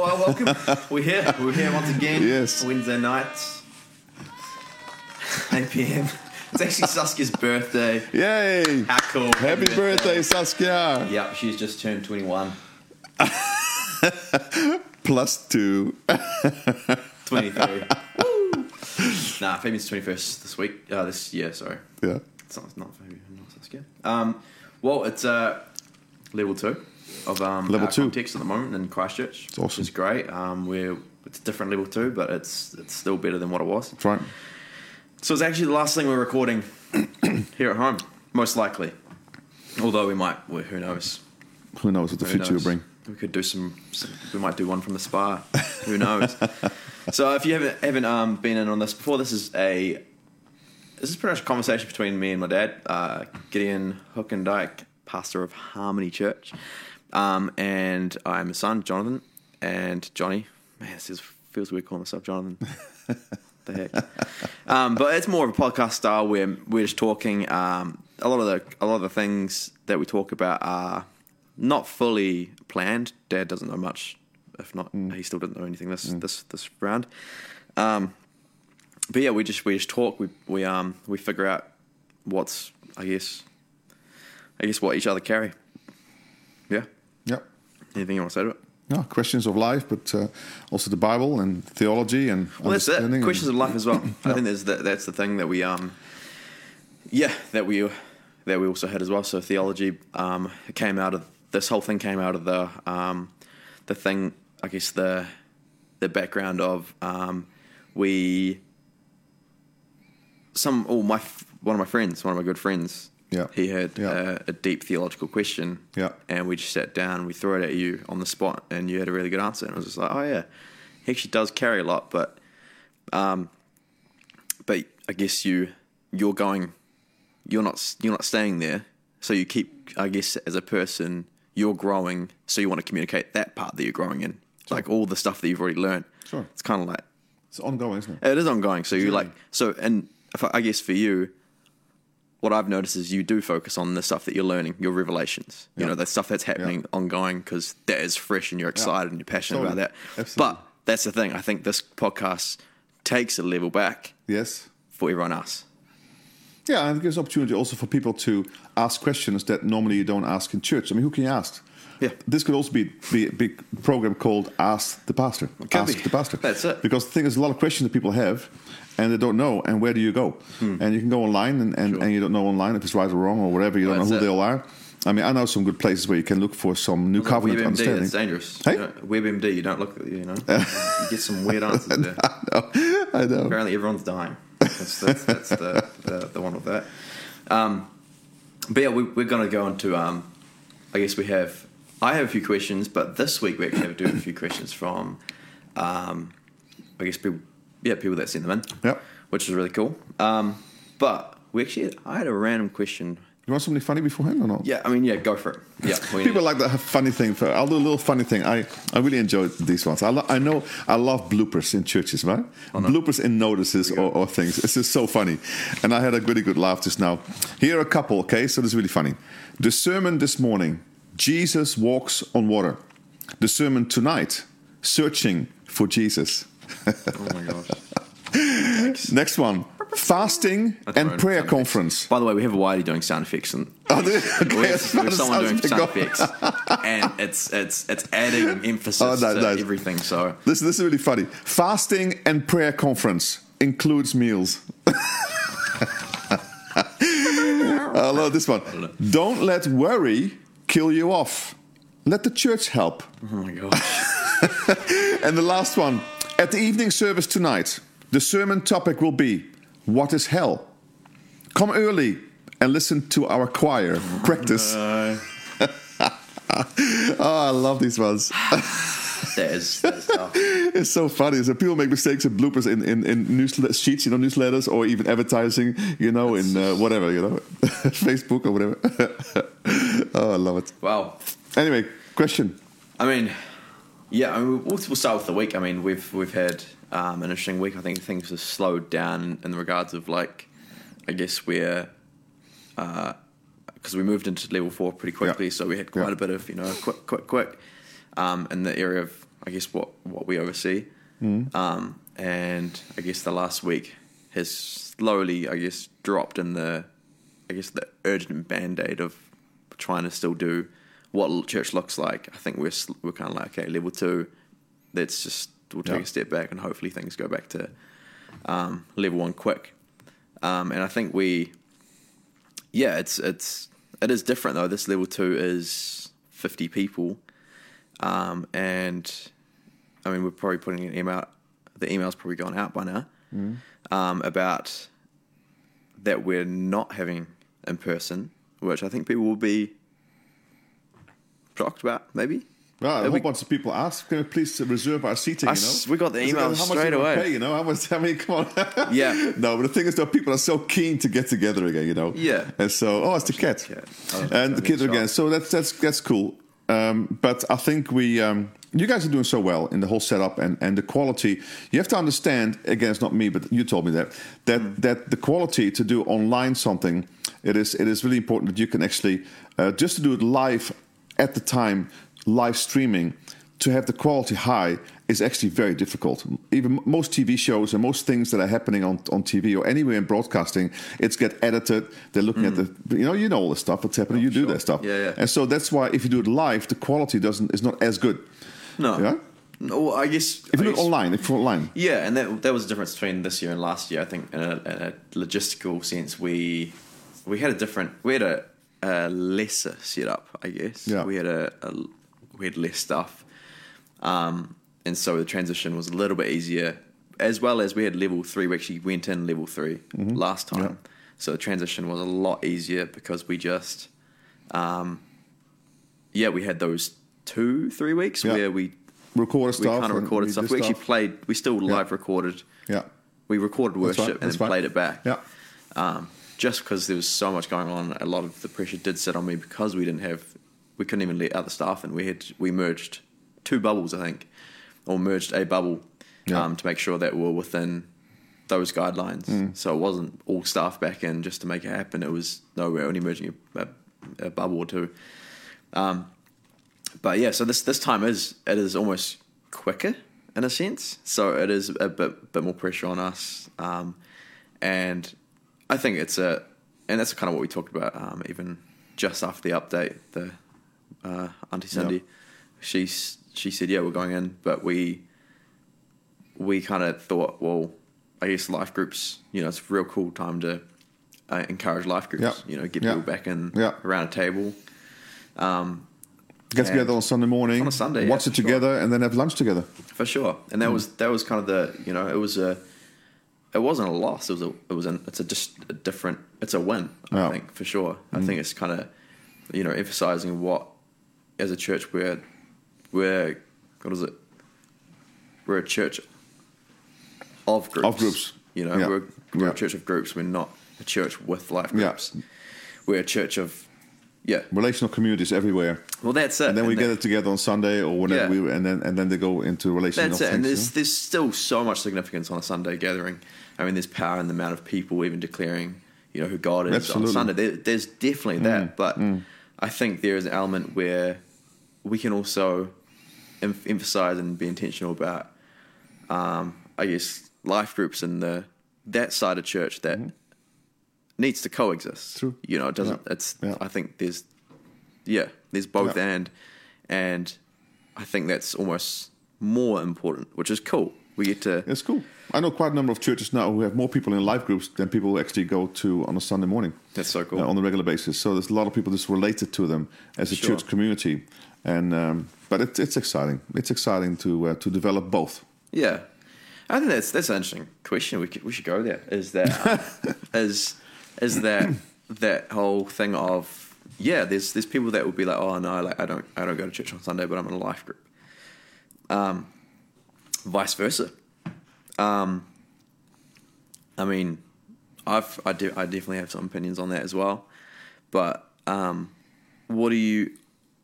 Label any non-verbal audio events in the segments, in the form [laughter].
Well, well, welcome. [laughs] We're here. We're here once again. Yes. Wednesday night, 8 p.m. It's actually Saskia's birthday. Yay! How cool. Happy birthday, Saskia! Yep, she's just turned 21. [laughs] Plus two. [laughs] 23. Woo! Nah, Fabian's 21st this week. Uh, this year, sorry. Yeah. It's not, it's not Fabian, not Saskia. Um, well, it's uh, level two of um, Level two. context at the moment in Christchurch. It's awesome. Which is great. Um, we're, it's a different level two, but it's it's still better than what it was. That's right. So it's actually the last thing we're recording [coughs] here at home, most likely. Although we might, well, who knows? Who knows what the Who future will bring? We could do some, some. We might do one from the spa. Who knows? [laughs] so if you haven't haven't um, been in on this before, this is a this is pretty much a conversation between me and my dad, uh, Gideon Hook and Dyke, pastor of Harmony Church, um, and I'm a son, Jonathan, and Johnny. Man, this is, feels weird calling myself Jonathan. [laughs] the heck? Um, but it's more of a podcast style where we're just talking. Um, a lot of the a lot of the things that we talk about are not fully planned. Dad doesn't know much. If not, he still didn't know anything this this this round. Um, but yeah, we just we just talk. We we um we figure out what's I guess I guess what each other carry. Yeah. Yeah. Anything you want to say to it? Yeah, questions of life, but uh, also the Bible and theology and Well, that's it. Questions and- of life as well. I think there's that, that's the thing that we um, yeah, that we that we also had as well. So theology um came out of this whole thing came out of the um, the thing. I guess the the background of um, we some oh my one of my friends, one of my good friends. Yeah. He had Yeah. a, a deep theological question. Yeah. And we just sat down and we threw it at you on the spot and you had a really good answer. And I was just like, oh, yeah, he actually does carry a lot, but, um, but I guess you, you're going, you're not, you're not staying there. So you keep, I guess, as a person, you're growing. So you want to communicate that part that you're growing in, like all the stuff that you've already learned. Sure. It's kind of like, It's ongoing, isn't it? it is ongoing. So you like so, and if I I guess for you, what I've noticed is you do focus on the stuff that you're learning, your revelations. You know, the stuff that's happening ongoing because that is fresh and you're excited and you're passionate Totally. about that. Absolutely. But that's the thing. I think this podcast takes a level back Yes. for everyone else. Yeah, and it gives opportunity also for people to ask questions that normally you don't ask in church. I mean, who can you ask? Yeah. This could also be, be a big program called Ask the Pastor. Ask be. the Pastor. That's it. Because the thing is, a lot of questions that people have and they don't know, and where do you go? And you can go online and, and, Hmm. Sure. and you don't know online if it's right or wrong or whatever. You don't That's know who it. they all are. I mean, I know some good places where you can look for some new covenant WebMD, understanding. that's dangerous. Hey? You don't- WebMD, you don't look you know. [laughs] you get some weird answers [laughs] there. I know. Apparently, everyone's dying. That's, that's, that's the, the, the one with that. Um, but yeah, we, we're going to go into. Um, I guess we have. I have a few questions, but this week we actually have to do a few questions from. Um, I guess people, yeah, people that send them in. Yep. Which is really cool. Um, but we actually, I had a random question. You want something funny beforehand or not? Yeah, I mean, yeah, go for it. Yeah, [laughs] People like that funny thing. For, I'll do a little funny thing. I, I really enjoy these ones. I, lo- I know I love bloopers in churches, right? Oh, Bloopers in notices or, or things. It's just so funny. And I had a really good laugh just now. Here are a couple, okay? So this is really funny. The sermon this morning Jesus walks on water. The sermon tonight searching for Jesus. Oh my gosh. [laughs] Next one fasting That's and prayer conference. By the way, we have a Whitey doing sound effects, and [laughs] Oh, we have, we have someone doing sound effects, and it's it's it's adding [laughs] emphasis Oh, nice, to nice. everything. So This, this is really funny. Fasting and prayer conference includes meals. I love this one. Don't let worry kill you off. Let the church help. oh my gosh, And the last one. At the evening service tonight, the sermon topic will be What is hell? Come early and listen to our choir practice. [laughs] [laughs] oh, I love these ones. [sighs] that is, that is. [laughs] It's so funny. So people make mistakes and bloopers in, in, in newslet sheets, you know, newsletters, or even advertising, you know, in uh, whatever, you know, Facebook or whatever. oh, I love it. Wow. Anyway, question. I mean, yeah. I mean, we'll, we'll start with the week. I mean, we've we've had um, an interesting week. I think things have slowed down in the regards of like, I guess we're because we moved into level four pretty quickly, Yeah. so we had quite Yeah. a bit of you know quick, quick, quick um, in the area of I guess what what we oversee. Um, and I guess the last week has slowly, I guess, dropped in the, I guess, the urgent band aid of trying to still do what church looks like. I think we're we're kind of like okay, level two. Let's just we'll take Yeah. a step back and hopefully things go back to um, level one quick. Um, and I think we, yeah, it's it's it is different though. This level two is fifty people, um, and I mean we're probably putting an email. The email's probably gone out by now um, about that we're not having in person, which I think people will be shocked about. Maybe Well, a whole we- bunch of people ask, can we please reserve our seating? I You know, we got the email like, how much straight away. Pay, you know, how much? [laughs] I mean, come on. Yeah. [laughs] No, but the thing is, though, people are so keen to get together again. You know. Yeah. And so, oh, it's the cat. cat. Oh, and the I kid again. So that's that's that's cool. Um, but I think we, um, you guys are doing so well in the whole setup and, and the quality. You have to understand. Again, it's not me, but you told me that that Mm. that the quality to do online something, it is it is really important that you can actually uh, just to do it live at the time, live streaming, to have the quality high is actually very difficult. Even most TV shows and most things that are happening on, on TV or anywhere in broadcasting, it's get edited. They're looking at the, you know, you know all the stuff that's happening. you do that stuff, Mm. Yeah, yeah. And so that's why if you do it live, the quality doesn't is not as good. no. Yeah? No, I guess If you look guess- online, if you're online, Yeah, and that that was the difference between this year and last year. I think in a, in a logistical sense, we we had a different, we had a, a lesser setup, I guess. Yeah. we had a, a we had less stuff, um, and so the transition was a little bit easier. As well as we had level three, we actually went in level 3 last time, Mm-hmm. Yeah. so the transition was a lot easier because we just, um, yeah, we had those two three weeks Yeah. where we recorded we stuff. kind of recorded we stuff. We actually played. We still live recorded. Yeah, We recorded worship right, and then played it back. yeah, Um, just because there was so much going on, a lot of the pressure did sit on me because we didn't have, we couldn't even let other staff in. We had we merged two bubbles, I think, or merged a bubble Yeah. um, to make sure that we're within those guidelines. Mm. So it wasn't all staff back in just to make it happen. It was no, we're only merging a, a, a bubble or two. Um, but yeah, so this this time is it is almost quicker in a sense. So it is a bit bit more pressure on us, um, and I think it's a and that's kind of what we talked about um, even just after the update. The uh, Auntie Cindy, Yeah. she's she said, yeah, we're going in, but we we kind of thought, well, I guess life groups, you know, it's a real cool time to uh, encourage life groups. Yeah. You know, get Yeah. people back in Yeah. around a table. get together on Sunday morning, On a Sunday, yeah, watch it for sure. together, and then have lunch together. for sure. And that was that was kind of the you know it was a it wasn't a loss. It was a it was an it's a just a different it's a win. I Yeah. think for sure. I mm. think it's kind of you know emphasizing what as a church we're we're what is it? We're a church of groups. Of groups. You know, Yeah. we're we're Yeah. a church of groups. We're not a church with life Yeah. groups. We're a church of yeah. Relational communities everywhere, Well, that's it. and then we And get it together on Sunday or whenever Yeah. we, and then and then they go into relational That's it. things. And there's know? there's still so much significance on a Sunday gathering. I mean, there's power in the amount of people even declaring, you know, who God is Absolutely. Mm, on Sunday. There, there's definitely that, but I think there is an element where we can also em- emphasize and be intentional about, um, I guess, life groups and the that side of church that needs to coexist. True. You know, it doesn't. Yeah. It's. Yeah. I think there's, yeah, there's both Yeah. and, and I think that's almost more important, which is cool. We get to It's cool. I know quite a number of churches now who have more people in life groups than people who actually go to on a Sunday morning. That's so cool. uh, on a regular basis. So there's a lot of people just related to them as a Sure. church community, and um, but it, it's exciting. It's exciting to uh, to develop both. Yeah, I think that's that's an interesting question. We could, we should go there. Is that [laughs] is is that that whole thing of yeah? There's there's people that would be like, oh no, like I don't I don't go to church on Sunday, but I'm in a life group. Um, vice versa. Um, I mean, I've I do I definitely have some opinions on that as well, but um, what do you?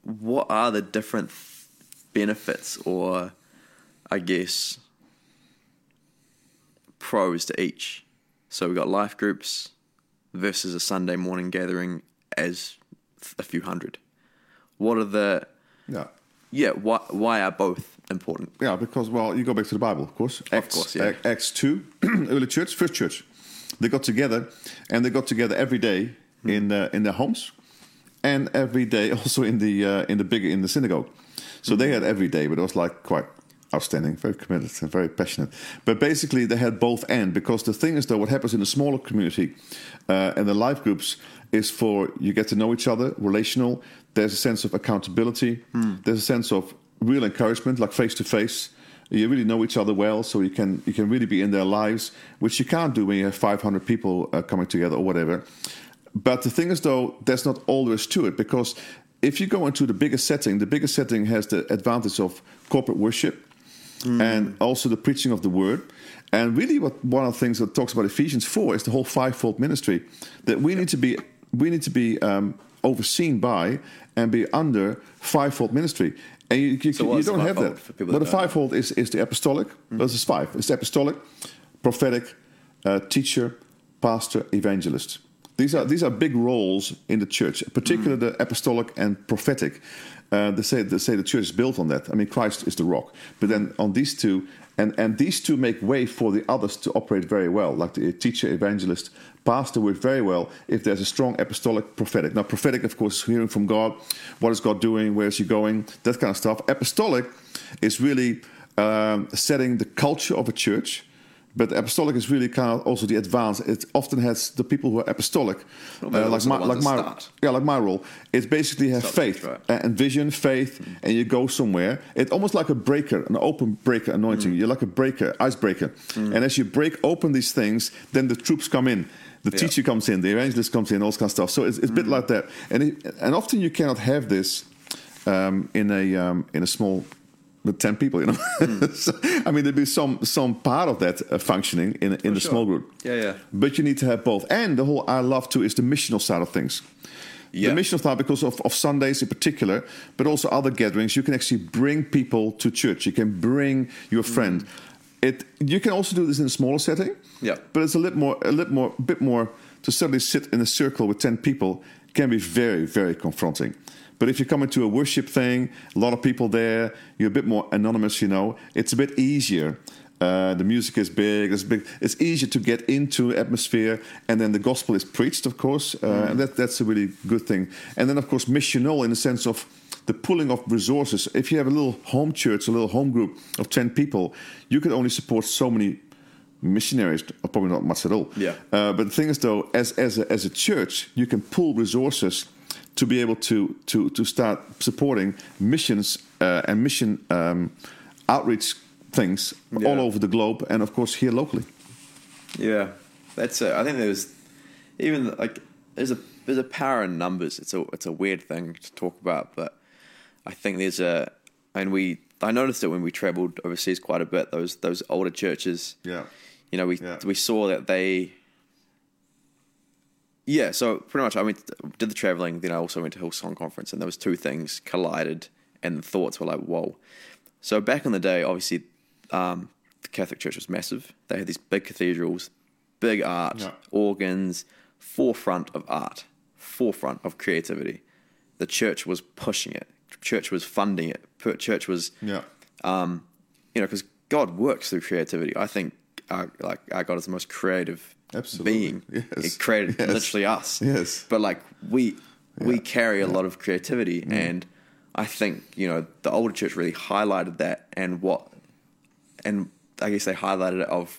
What are the different benefits or I guess, pros to each. So we've got life groups versus a Sunday morning gathering as a few hundred. What are the Yeah, yeah, why why are both important? Yeah, because well, you go back to the Bible, of course. Acts, course, yeah. Acts two, [clears throat] early church, first church, they got together, and they got together every day Hmm. in uh, in their homes, and every day [laughs] also in the uh, in the big in the synagogue. So they had every day, but it was like quite outstanding, very committed, and very passionate. But basically, they had both and because the thing is, though, what happens in a smaller community uh, and the life groups is for you get to know each other, relational. There's a sense of accountability. There's a sense of real encouragement, like face to face. You really know each other well, so you can you can really be in their lives, which you can't do when you have 500 people uh, coming together or whatever. But the thing is, though, there's not all there is to it because if you go into the biggest setting, the biggest setting has the advantage of corporate worship and also the preaching of the word. And really, what one of the things that talks about Ephesians four is the whole fivefold ministry that we need to be we need to be um, overseen by and be under fivefold ministry. And you, you, So you don't have that. But the fivefold is, is the apostolic. This is five. It's the apostolic, prophetic, uh, teacher, pastor, evangelist. These are these are big roles in the church, particularly the apostolic and prophetic. Uh, they say they say the church is built on that. I mean, Christ is the rock, but then on these two, and and these two make way for the others to operate very well. Like the teacher, evangelist, pastor work very well if there's a strong apostolic, prophetic. Now, prophetic, of course, is hearing from God. What is God doing? Where is He going? That kind of stuff. Apostolic is really um, setting the culture of a church. But apostolic is really kind of also the advance. It often has the people who are apostolic, uh, like my like my start. yeah, like my role. It's basically have Start faith church, uh, and vision, faith, and you go somewhere. It's almost like a breaker, an open breaker anointing. Mm. You're like a breaker, icebreaker. And as you break open these things, then the troops come in. The Yeah. teacher comes in, the evangelist comes in, all this kind of stuff. So it's, it's a bit like that. And it, and often you cannot have this um, in a um, in a small with ten people. You know, [laughs] So, I mean there'd be some some part of that uh, functioning in in the sure. small group. Yeah, yeah. But you need to have both. And the whole I love too is the missional side of things. Yeah. The missional side because of, of Sundays in particular, but also other gatherings, you can actually bring people to church. You can bring your friend. It you can also do this in a smaller setting. Yeah. But it's a little more a little more bit more to suddenly sit in a circle with ten people can be very, very confronting. But if you come into a worship thing, a lot of people there, you're a bit more anonymous, you know, it's a bit easier. Uh, the music is big. It's big. It's easier to get into atmosphere, and then the gospel is preached, of course, uh, and that, that's a really good thing. And then, of course, missional in the sense of the pulling of resources. If you have a little home church, a little home group of ten people, you can only support so many missionaries, or probably not much at all. Yeah. Uh, but the thing is, though, as as a, as a church, you can pull resources to be able to to to start supporting missions uh, and mission um, outreach things Yeah. all over the globe, and of course here locally. Yeah, that's it. I think there's even like there's a there's a power in numbers. It's a it's a weird thing to talk about, but I think there's a and we I noticed it when we travelled overseas quite a bit. Those those older churches, Yeah. you know, we Yeah. we saw that they. Yeah, so pretty much I went did the traveling, then I also went to Hillsong conference, and those two things collided, and the thoughts were like, whoa. So back in the day, obviously, um, the Catholic Church was massive. They had these big cathedrals, big art, organs, forefront of art, forefront of creativity. The church was pushing it. Church was funding it. Church was Yeah. um, you know, because God works through creativity. I think our, like our God is the most creative Absolutely. being. Yes. He created Yes. literally us. Yes. But like we we carry a lot of creativity, mm. and I think you know the older church really highlighted that and what, and I guess they highlighted it of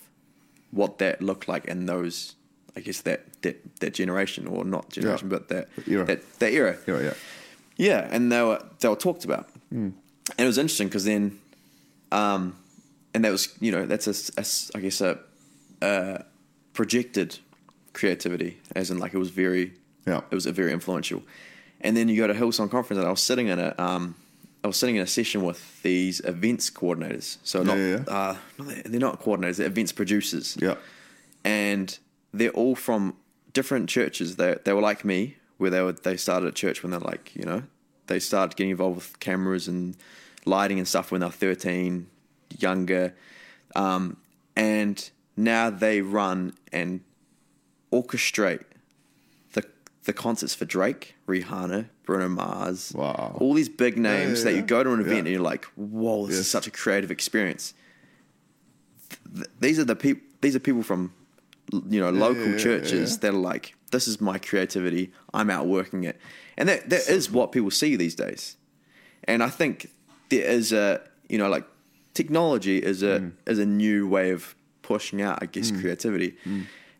what that looked like in those. I guess that that, that generation, or not generation, but that Era. that that era. Yeah. Yeah. Yeah, and they were they were talked about, mm. and it was interesting because then, um, and that was you know that's a, a I guess a, a projected creativity, as in like it was very Yeah. it was a very influential, and then you go to Hillsong conference and I was sitting in a um, I was sitting in a session with these events coordinators, so not Yeah, yeah, Uh, they're not coordinators, they're events producers, Yeah. and they're all from different churches. They they were like me, where they were they started at church when they're like you know they started getting involved with cameras and lighting and stuff when they're thirteen, younger, um, and now they run and orchestrate the the concerts for Drake, Rihanna, Bruno Mars, Wow. all these big names yeah, that you go to an event Yeah. and you're like, whoa, this is such a creative experience. Th- these are the people. These are people from you know local yeah, yeah, churches yeah. that are like, this is my creativity. I'm out working it, and that that is what people see these days. And I think there is a you know like technology is a Mm. is a new way of pushing out, I guess, creativity,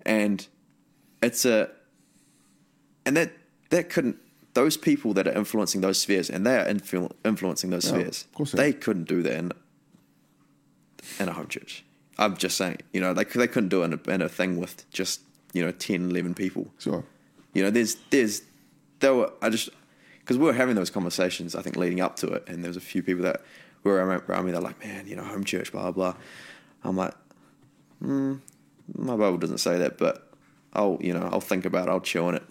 and it's a and that that couldn't those people that are influencing those spheres and they are influ- influencing those Yeah, spheres. of course they they couldn't do that in in a home church. I'm just saying, you know, they they couldn't do it in a, in a thing with just you know 10, 11 people. Sure. You know, there's there's there were I just because we were having those conversations I think leading up to it, and there was a few people that were around around me. They're like, man, you know, home church, blah blah. I'm like, mm, my Bible doesn't say that, but I'll you know I'll think about it. I'll chew on it,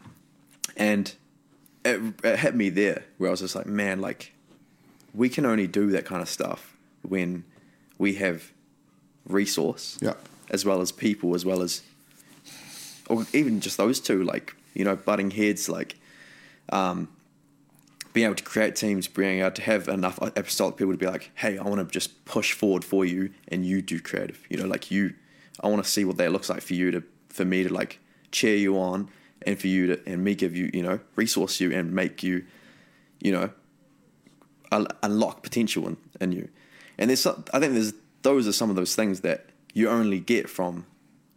and it, it hit me there where I was just like, man, like we can only do that kind of stuff when we have resource, Yeah. as well as people, as well as or even just those two, like you know, butting heads, like um, being able to create teams, being able to have enough apostolic people to be like, hey, I want to just push forward for you, and you do creative. You know, like you, I want to see what that looks like for you to, for me to like cheer you on, and for you to, and me give you, you know, resource you and make you, you know, unlock potential in, in you. And there's, I think there's those are some of those things that you only get from,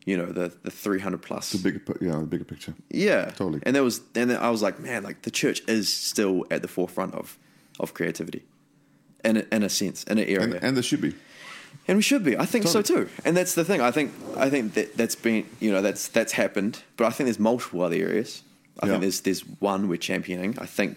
you know, the the 300 plus. The bigger, yeah, the bigger picture. Yeah, Totally. And there was, and I was like, man, like the church is still at the forefront of of creativity, in a, in a sense, in an area, And, and, there should be. And we should be. I think so too. And that's the thing. I think I think that that's been, you know, that's that's happened. But I think there's multiple other areas. I Yeah. think there's there's one we're championing. I think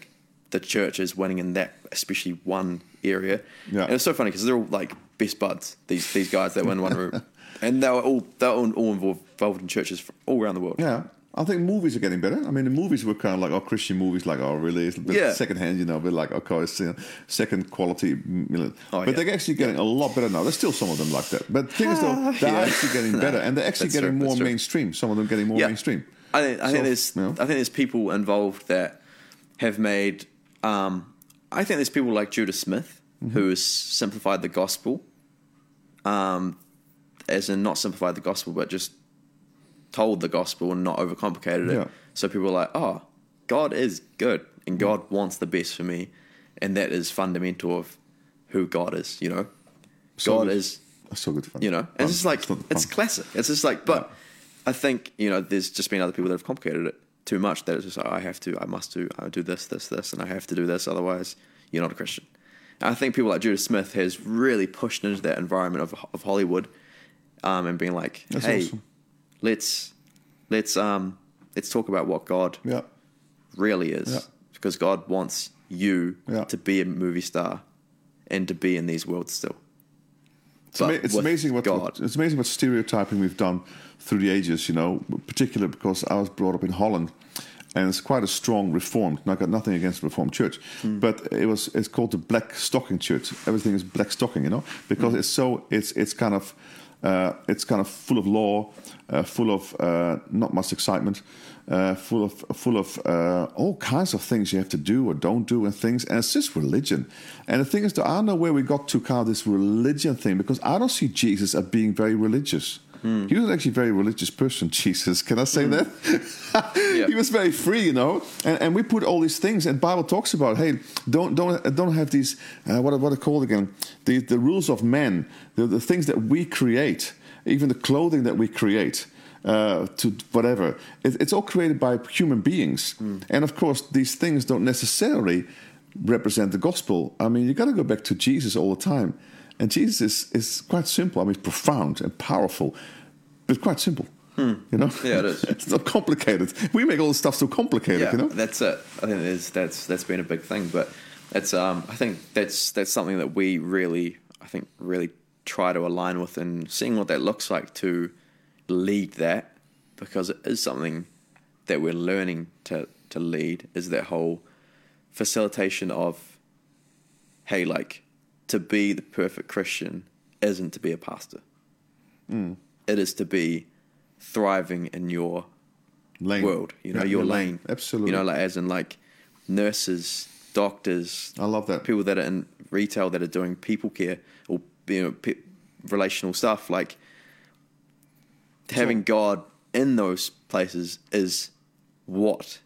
the church is winning in that, especially one area. Yeah. And it's so funny because they're all like best buds. These these guys that were in one [laughs] room, and they were all they were all, involved, in churches all around the world. Yeah. I think movies are getting better. I mean, the movies were kind of like our Christian movies, like oh, really, it's a bit Yeah. secondhand, you know, a bit like okay, it's uh, second quality. You know. Oh, but yeah. they're actually getting a lot better now. There's still some of them like that, but things, thing though, they're Yeah. actually getting [laughs] better, and they're actually getting true, more mainstream. Some of them getting more mainstream. I think I So, think there's you know. I think there's people involved that have made. Um, I think there's people like Judah Smith Mm-hmm. who has simplified the gospel, um, as in not simplified the gospel, but just told the gospel and not overcomplicated it. Yeah. So people are like, oh, God is good and God wants the best for me, and that is fundamental of who God is. You know, So God good. is so good fun. you know, it's just like not it's classic. It's just like, but I think you know, there's just been other people that have complicated it too much. That it's just like I have to, I must do, I do this, this, this, and I have to do this. Otherwise, you're not a Christian. And I think people like Judah Smith has really pushed into that environment of of Hollywood, um, and being like, That's hey, awesome. let's let's um let's talk about what God yeah. really is, Yeah. because God wants you Yeah. to be a movie star and to be in these worlds still. It's, ama- it's amazing what, God. what it's amazing what stereotyping we've done through the ages. You know, particularly because I was brought up in Holland, and it's quite a strong Reformed. And I got nothing against the Reformed Church, Hmm. but it was it's called the Black Stocking Church. Everything is black stocking, you know, because Hmm. it's so it's it's kind of uh, it's kind of full of law, uh, full of uh, not much excitement. Uh, full of full of uh, all kinds of things you have to do or don't do and things, and it's just religion. And the thing is, that I don't know where we got to kind of this religion thing because I don't see Jesus as being very religious. He was actually a very religious person, [laughs] Jesus. Can I say that? [laughs] He was very free, you know. And, and we put all these things, and Bible talks about, hey, don't don't don't have these uh, what are- what are called again? The the rules of men, the, the things that we create, even the clothing that we create. Uh, to whatever, it, it's all created by human beings, and of course, these things don't necessarily represent the gospel. I mean, you got to go back to Jesus all the time, and Jesus is, is quite simple. I mean, profound and powerful, but quite simple. You know, Hmm. Yeah, it is. [laughs] it's not complicated. We make all this stuff so complicated. yeah, You know, that's it. I think there's, that's that's been a big thing, but it's um I think that's that's something that we really I think really try to align with and seeing what that looks like to lead that because it is something that we're learning to to lead is that whole facilitation of hey like to be the perfect Christian isn't to be a pastor. Hmm. It is to be thriving in your Lane. world. You know, Yeah, your your lane. lane. Absolutely. You know, like as in like nurses, doctors. I love that. People that are in retail that are doing people care or you know pe- relational stuff. Like having God in those places is what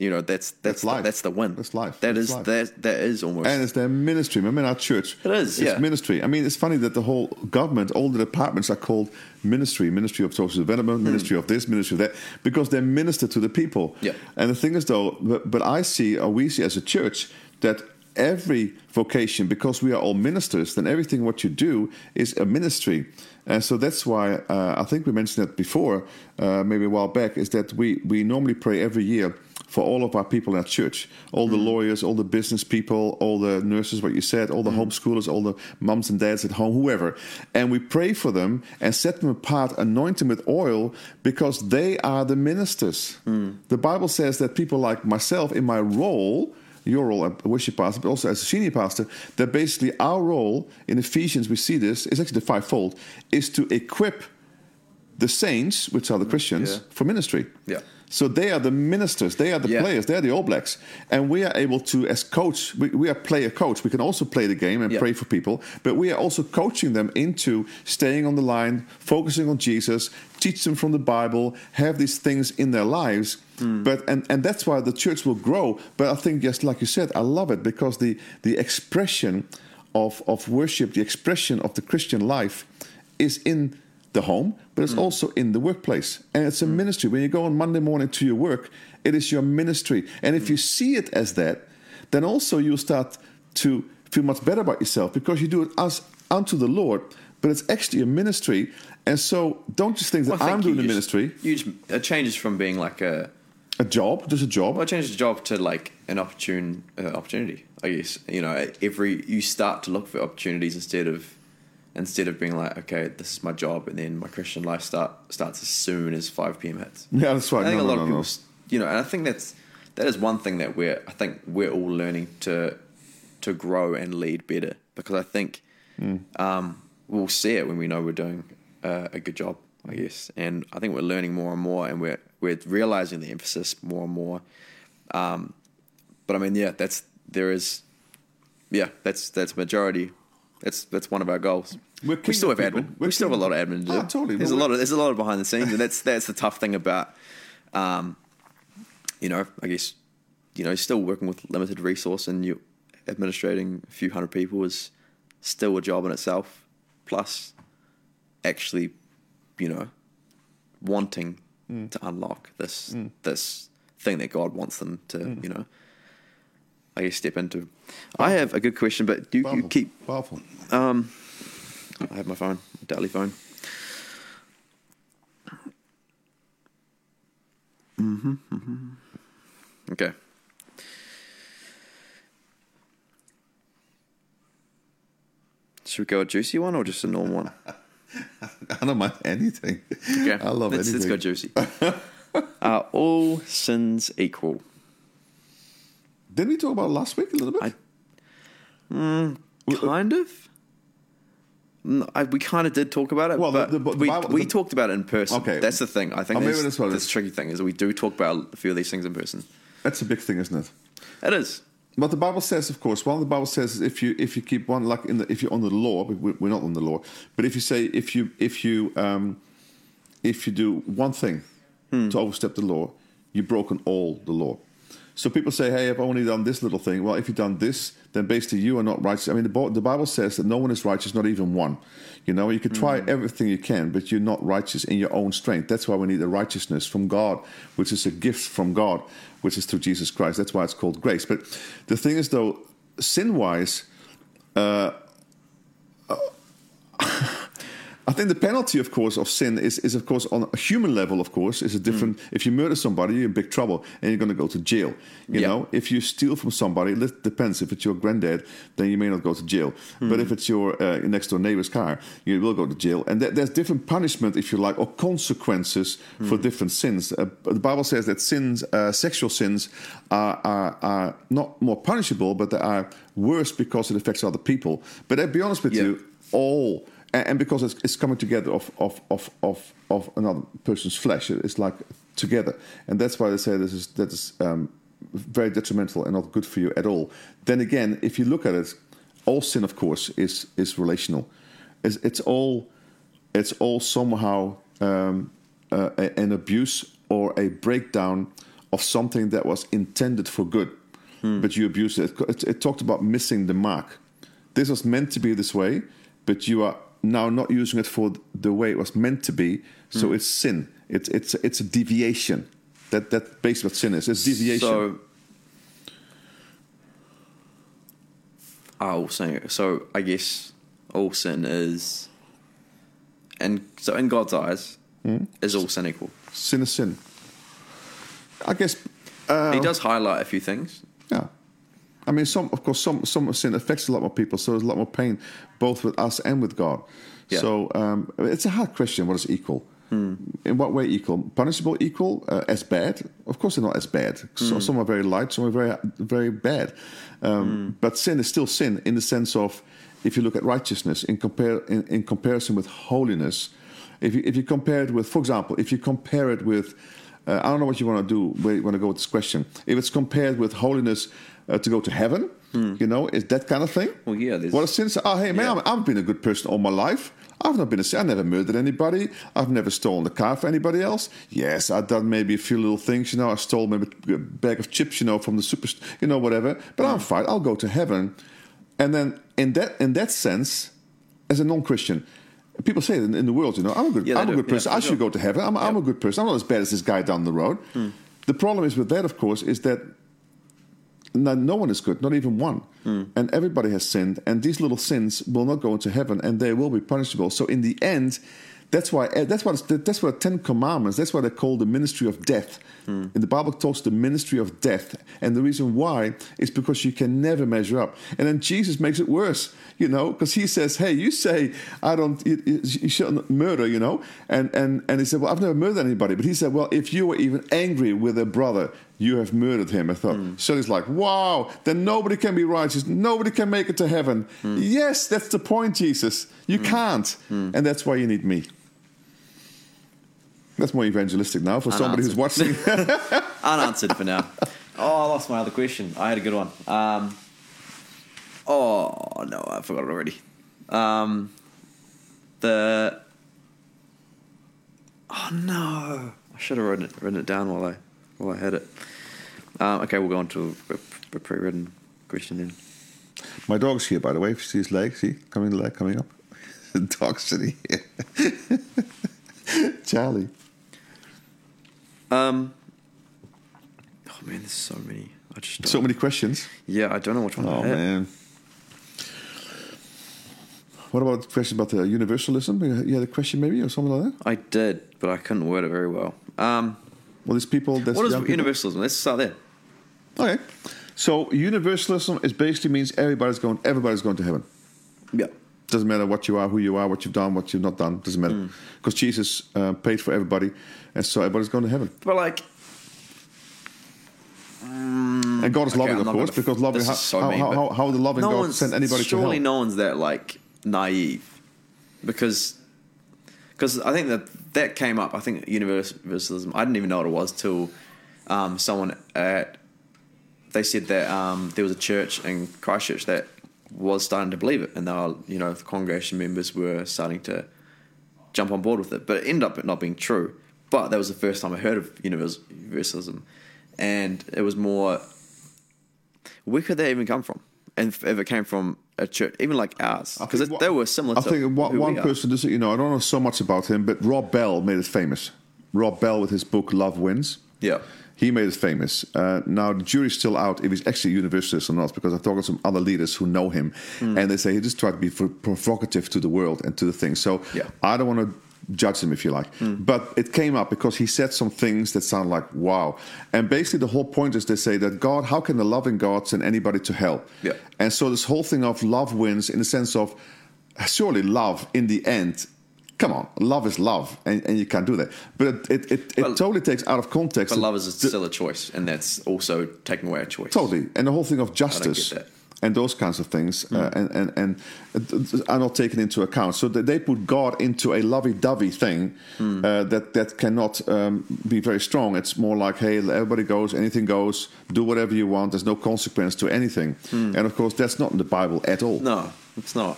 you know. That's that's That's the, life. that's the win. That's life. That is life. that that is almost. And it's their ministry. Remember in our church, It is, It's yeah. ministry. I mean, it's funny that the whole government, all the departments are called ministry, ministry of social development, ministry of this, ministry of that, because they minister to the people. Hmm. Yeah. And the thing is, though, but, but I see, or we see as a church, that every vocation, because we are all ministers, then everything what you do is a ministry. And so that's why uh, I think we mentioned that before, uh, maybe a while back, is that we, we normally pray every year for all of our people in our church, all the mm. lawyers, all the business people, all the nurses, what you said, all the mm. homeschoolers, all the mums and dads at home, whoever. And we pray for them and set them apart, anoint them with oil because they are the ministers. Mm. The Bible says that people like myself, in my role, your role as a worship pastor, but also as a senior pastor, that basically our role in Ephesians, we see this, is actually the fivefold, is to equip the saints, which are the Christians, Yeah. for ministry. Yeah. So they are the ministers, they are the Yeah. players, they are the All Blacks, and we are able to, as coach, we, we are player coach. We can also play the game and Yeah. pray for people, but we are also coaching them into staying on the line, focusing on Jesus, teach them from the Bible, have these things in their lives. Hmm. But and, and that's why the church will grow. But I think just like you said, I love it because the the expression of of worship, the expression of the Christian life, is in the home, but it's hmm. also in the workplace. And it's a hmm. ministry. When you go on Monday morning to your work, it is your ministry. And if hmm. you see it as that, then also you start to feel much better about yourself because you do it as unto the Lord, but it's actually a ministry. And so don't just think that Well, I I'm think doing the ministry, You just, it changes from being like a a job, just a job. Well, it changes the job to like an opportune uh, opportunity. I guess you know every you start to look for opportunities instead of instead of being like, okay, this is my job, and then my Christian life start starts as soon as five p.m. hits. Yeah, that's right. I think No, a lot no, of no. people, s- you know, and I think that's that is one thing that we're I think we're all learning to to grow and lead better because I think Hmm. um, we'll see it when we know we're doing uh, a good job, I guess, and I think we're learning more and more, and we're we're realizing the emphasis more and more. Um, but I mean, yeah, that's there is, yeah, that's that's majority. That's that's one of our goals. We're we still have admin. people. We We're still have a lot of admin to do. Ah, totally. There's a lot of there's a lot of behind the scenes, and that's that's the tough thing about, um, you know, I guess, you know, still working with limited resource and you administrating a few hundred people is still a job in itself. Plus, actually, you know, wanting Mm. to unlock this this thing that God wants them to, Mm. you know, I guess step into. I have a good question, but you, you keep. Powerful. Um, I have my phone, daily phone. Mm-hmm, mm-hmm. Okay. Should we go a juicy one or just a normal one? [laughs] I don't mind anything. Okay. I love let's, anything. Let's go juicy. [laughs] Are all sins equal? Didn't we talk about it last week a little bit? I- Kind of. Mm, I, we kind of did talk about it, Well, the- the- the we, Bible- we talked about it in person. Okay. that's the thing. I think maybe that's, that's what is. the tricky thing is that we do talk about a few of these things in person. That's a big thing, isn't it? It is. But the Bible says, of course, one of the Bible says is if you if you keep one like in the, if you're on the law, we- we're not on the law, but if you say if you if you um, if you do one thing to overstep the law, you've broken all the law. So people say, "Hey, I've only done this little thing." Well, if you've done this, then basically you are not righteous. I mean, the, the Bible says that no one is righteous, not even one. You know, you can try mm. everything you can, but you're not righteous in your own strength. That's why we need the righteousness from God, which is a gift from God, which is through Jesus Christ. That's why it's called grace. But the thing is, though, sin-wise, uh, uh, [laughs] I think the penalty, of course, of sin is, is of course, on a human level, of course, is a different. If you murder somebody, you're in big trouble and you're going to go to jail. You Yeah. know, if you steal from somebody, it depends. If it's your granddad, then you may not go to jail. But if it's your uh, next door neighbor's car, you will go to jail. And th- there's different punishment, if you like, or consequences for different sins. Uh, the Bible says that sins, uh, sexual sins, are, are, are not more punishable, but they are worse because it affects other people. But I'll be honest with Yeah. you, all and, and because it's, it's coming together of, of, of, of, of another person's flesh it's like together, and that's why they say this is that is um, very detrimental and not good for you at all. Then again, if you look at it, all sin, of course, is is relational. It's, it's all it's all somehow um, uh, an abuse or a breakdown of something that was intended for good, but you abuse it. it. It talked about missing the mark. This was meant to be this way, but you are now not using it for the way it was meant to be. So it's sin. It's it's it's a deviation. That that basically what sin is. It's deviation. So, oh, so so I guess all sin is, and so in God's eyes, Hmm? is all sin equal. sin is sin. I guess. Uh, he does highlight a few things. Yeah. I mean, some of course, some some sin affects a lot more people, so there's a lot more pain, both with us and with God. Yeah. So um, it's a hard question. What is equal? In what way equal? Punishable equal uh, as bad? Of course, they're not as bad. So, Some are very light, some are very very bad. Um, But sin is still sin in the sense of if you look at righteousness in compare in, in comparison with holiness. If you if you compare it with, for example, if you compare it with uh, I don't know what you want to do, where you want to go with this question. If it's compared with holiness uh, to go to heaven, you know, is that kind of thing? Well, yeah, there's- What a sin. Oh, hey, man, Yeah. I'm, I've been a good person all my life. I've not been a sin. I never murdered anybody. I've never stolen a car for anybody else. Yes, I've done maybe a few little things, you know. I stole maybe a bag of chips, you know, from the super, you know, whatever. But I'm fine. I'll go to heaven. And then in that in that sense, as a non-Christian, people say in, in the world, you know, I'm a good, Yeah, I'm a do. good person. Yeah, I should go to heaven. I'm, I'm a good person. I'm not as bad as this guy down the road. Hmm. The problem is with that, of course, is that no, no one is good, not even one. Hmm. And everybody has sinned, and these little sins will not go into heaven, and they will be punishable. So in the end, that's why eh, that's what that's what the Ten Commandments. That's why they call the ministry of death. Hmm. In the Bible, talks the ministry of death, and the reason why is because you can never measure up. And then Jesus makes it worse, you know, because he says, "Hey, you say I don't, you, you you shouldn't murder, you know," and and and he said, "Well, I've never murdered anybody," but he said, "Well, if you were even angry with a brother, you have murdered him." I thought, so he's like, "Wow, then nobody can be righteous, nobody can make it to heaven." Yes, that's the point, Jesus. You can't, and that's why you need me. That's more evangelistic now for somebody who's watching. [laughs] Unanswered for now. Oh, I lost my other question. I had a good one. Um, oh no, I forgot it already. Um, the oh no, I should have written it, written it down while I while I had it. Um, okay, we'll go on to a, a pre-written question then. My dog's here, by the way. If you see his leg, see coming leg coming up. [laughs] The dog's sitting here. [laughs] Charlie. Um, oh man, there's so many. I just So many questions. yeah, I don't know which one. Oh man. What about the question about the universalism? You had a question maybe or something like that? I did, but I couldn't word it very well. Um, Well, these people. That's what is people- universalism? Let's start there. Okay. So universalism is basically means everybody's going. Everybody's going to heaven. Yeah. Doesn't matter what you are, who you are, what you've done, what you've not done. Doesn't matter because Jesus uh, paid for everybody, and so everybody's going to heaven. But like, And God is Okay, loving, I'm of course, because loving how, so how, mean, how, how, how the loving no God sent anybody to surely no one's that like naive, because because I think that that came up. I think universalism. I didn't even know what it was till um, someone at they said that um, there was a church in Christchurch that was starting to believe it, and they were, you know the congregation members were starting to jump on board with it. But it ended up not being true. But that was the first time I heard of universalism, and it was more. Where could that even come from? And if it came from a church, even like ours, because they were similar. I think one, we one are. person, does you know, I don't know so much about him, but Rob Bell made it famous. Rob Bell with his book Love Wins. Yeah. He made it famous. Uh, now the jury's still out if he's actually a universalist or not, because I've talked to some other leaders who know him, Hmm. and they say he just tried to be pro- provocative to the world and to the thing. So Yeah. I don't want to judge him if you like, but it came up because he said some things that sound like wow. And basically, the whole point is they say that God, how can the loving God send anybody to hell? Yeah. And so this whole thing of love wins in the sense of surely love in the end. Come on, love is love, and, and you can't do that. But it, it, it, it totally takes out of context. But love is still a choice, and that's also taking away a choice. Totally. And the whole thing of justice. and those kinds of things, uh, and, and, and are not taken into account. So they put God into a lovey-dovey thing uh, that that cannot um, be very strong. It's more like, hey, everybody goes, anything goes, do whatever you want. There's no consequence to anything, and of course, that's not in the Bible at all. No, it's not.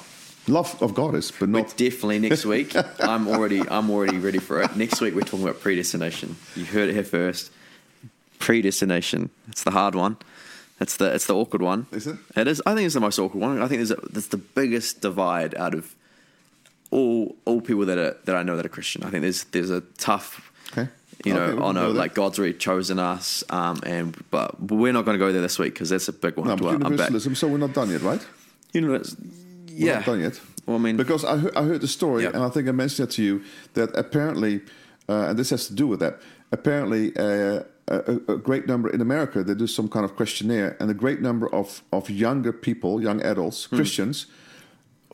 Love of God is, but not. definitely next week. [laughs] I'm already I'm already ready for it. Next week we're talking about predestination. You heard it here first. Predestination. It's the hard one. It's the it's the awkward one. Is it? It is. I think it's the most awkward one. I think there's a, there's the biggest divide out of all all people that are that I know that are Christian. I think there's there's a tough. Okay. You know, Okay, on a like God's already chosen us, um, and but we're not going to go there this week because that's a big one. No, to- but I'm back. universalism. So we're not done yet, right? You know, it's- We're yeah, not done yet. Well, I mean, Because I heard, I heard the story, Yeah. and I think I mentioned that to you, that apparently, uh, and this has to do with that, apparently uh, a, a great number in America, they do some kind of questionnaire, and a great number of, of younger people, young adults, Hmm. Christians,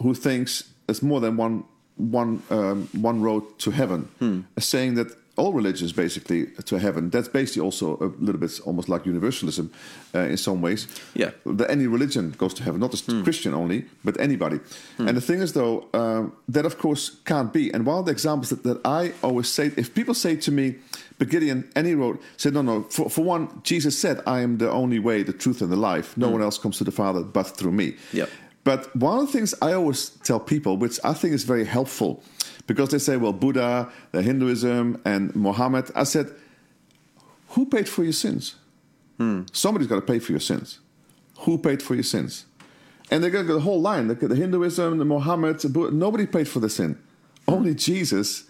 who thinks there's more than one, one, um, one road to heaven, Hmm. are saying that all religions basically to heaven. That's basically also a little bit almost like universalism uh, in some ways. Yeah. That any religion goes to heaven, not just Christian only, but anybody. And the thing is, though, um, that of course can't be. And one of the examples that, that I always say, if people say to me, but Gideon, any road, said, no, no, for, for one, Jesus said, I am the only way, the truth, and the life. No one else comes to the Father but through me. Yep. But one of the things I always tell people, which I think is very helpful, because they say, well, Buddha, the Hinduism, and Mohammed, I said, who paid for your sins? Hmm. Somebody's got to pay for your sins. Who paid for your sins? And they got the whole line. The Hinduism, the Mohammed, the Buddha, nobody paid for the sin. Only Jesus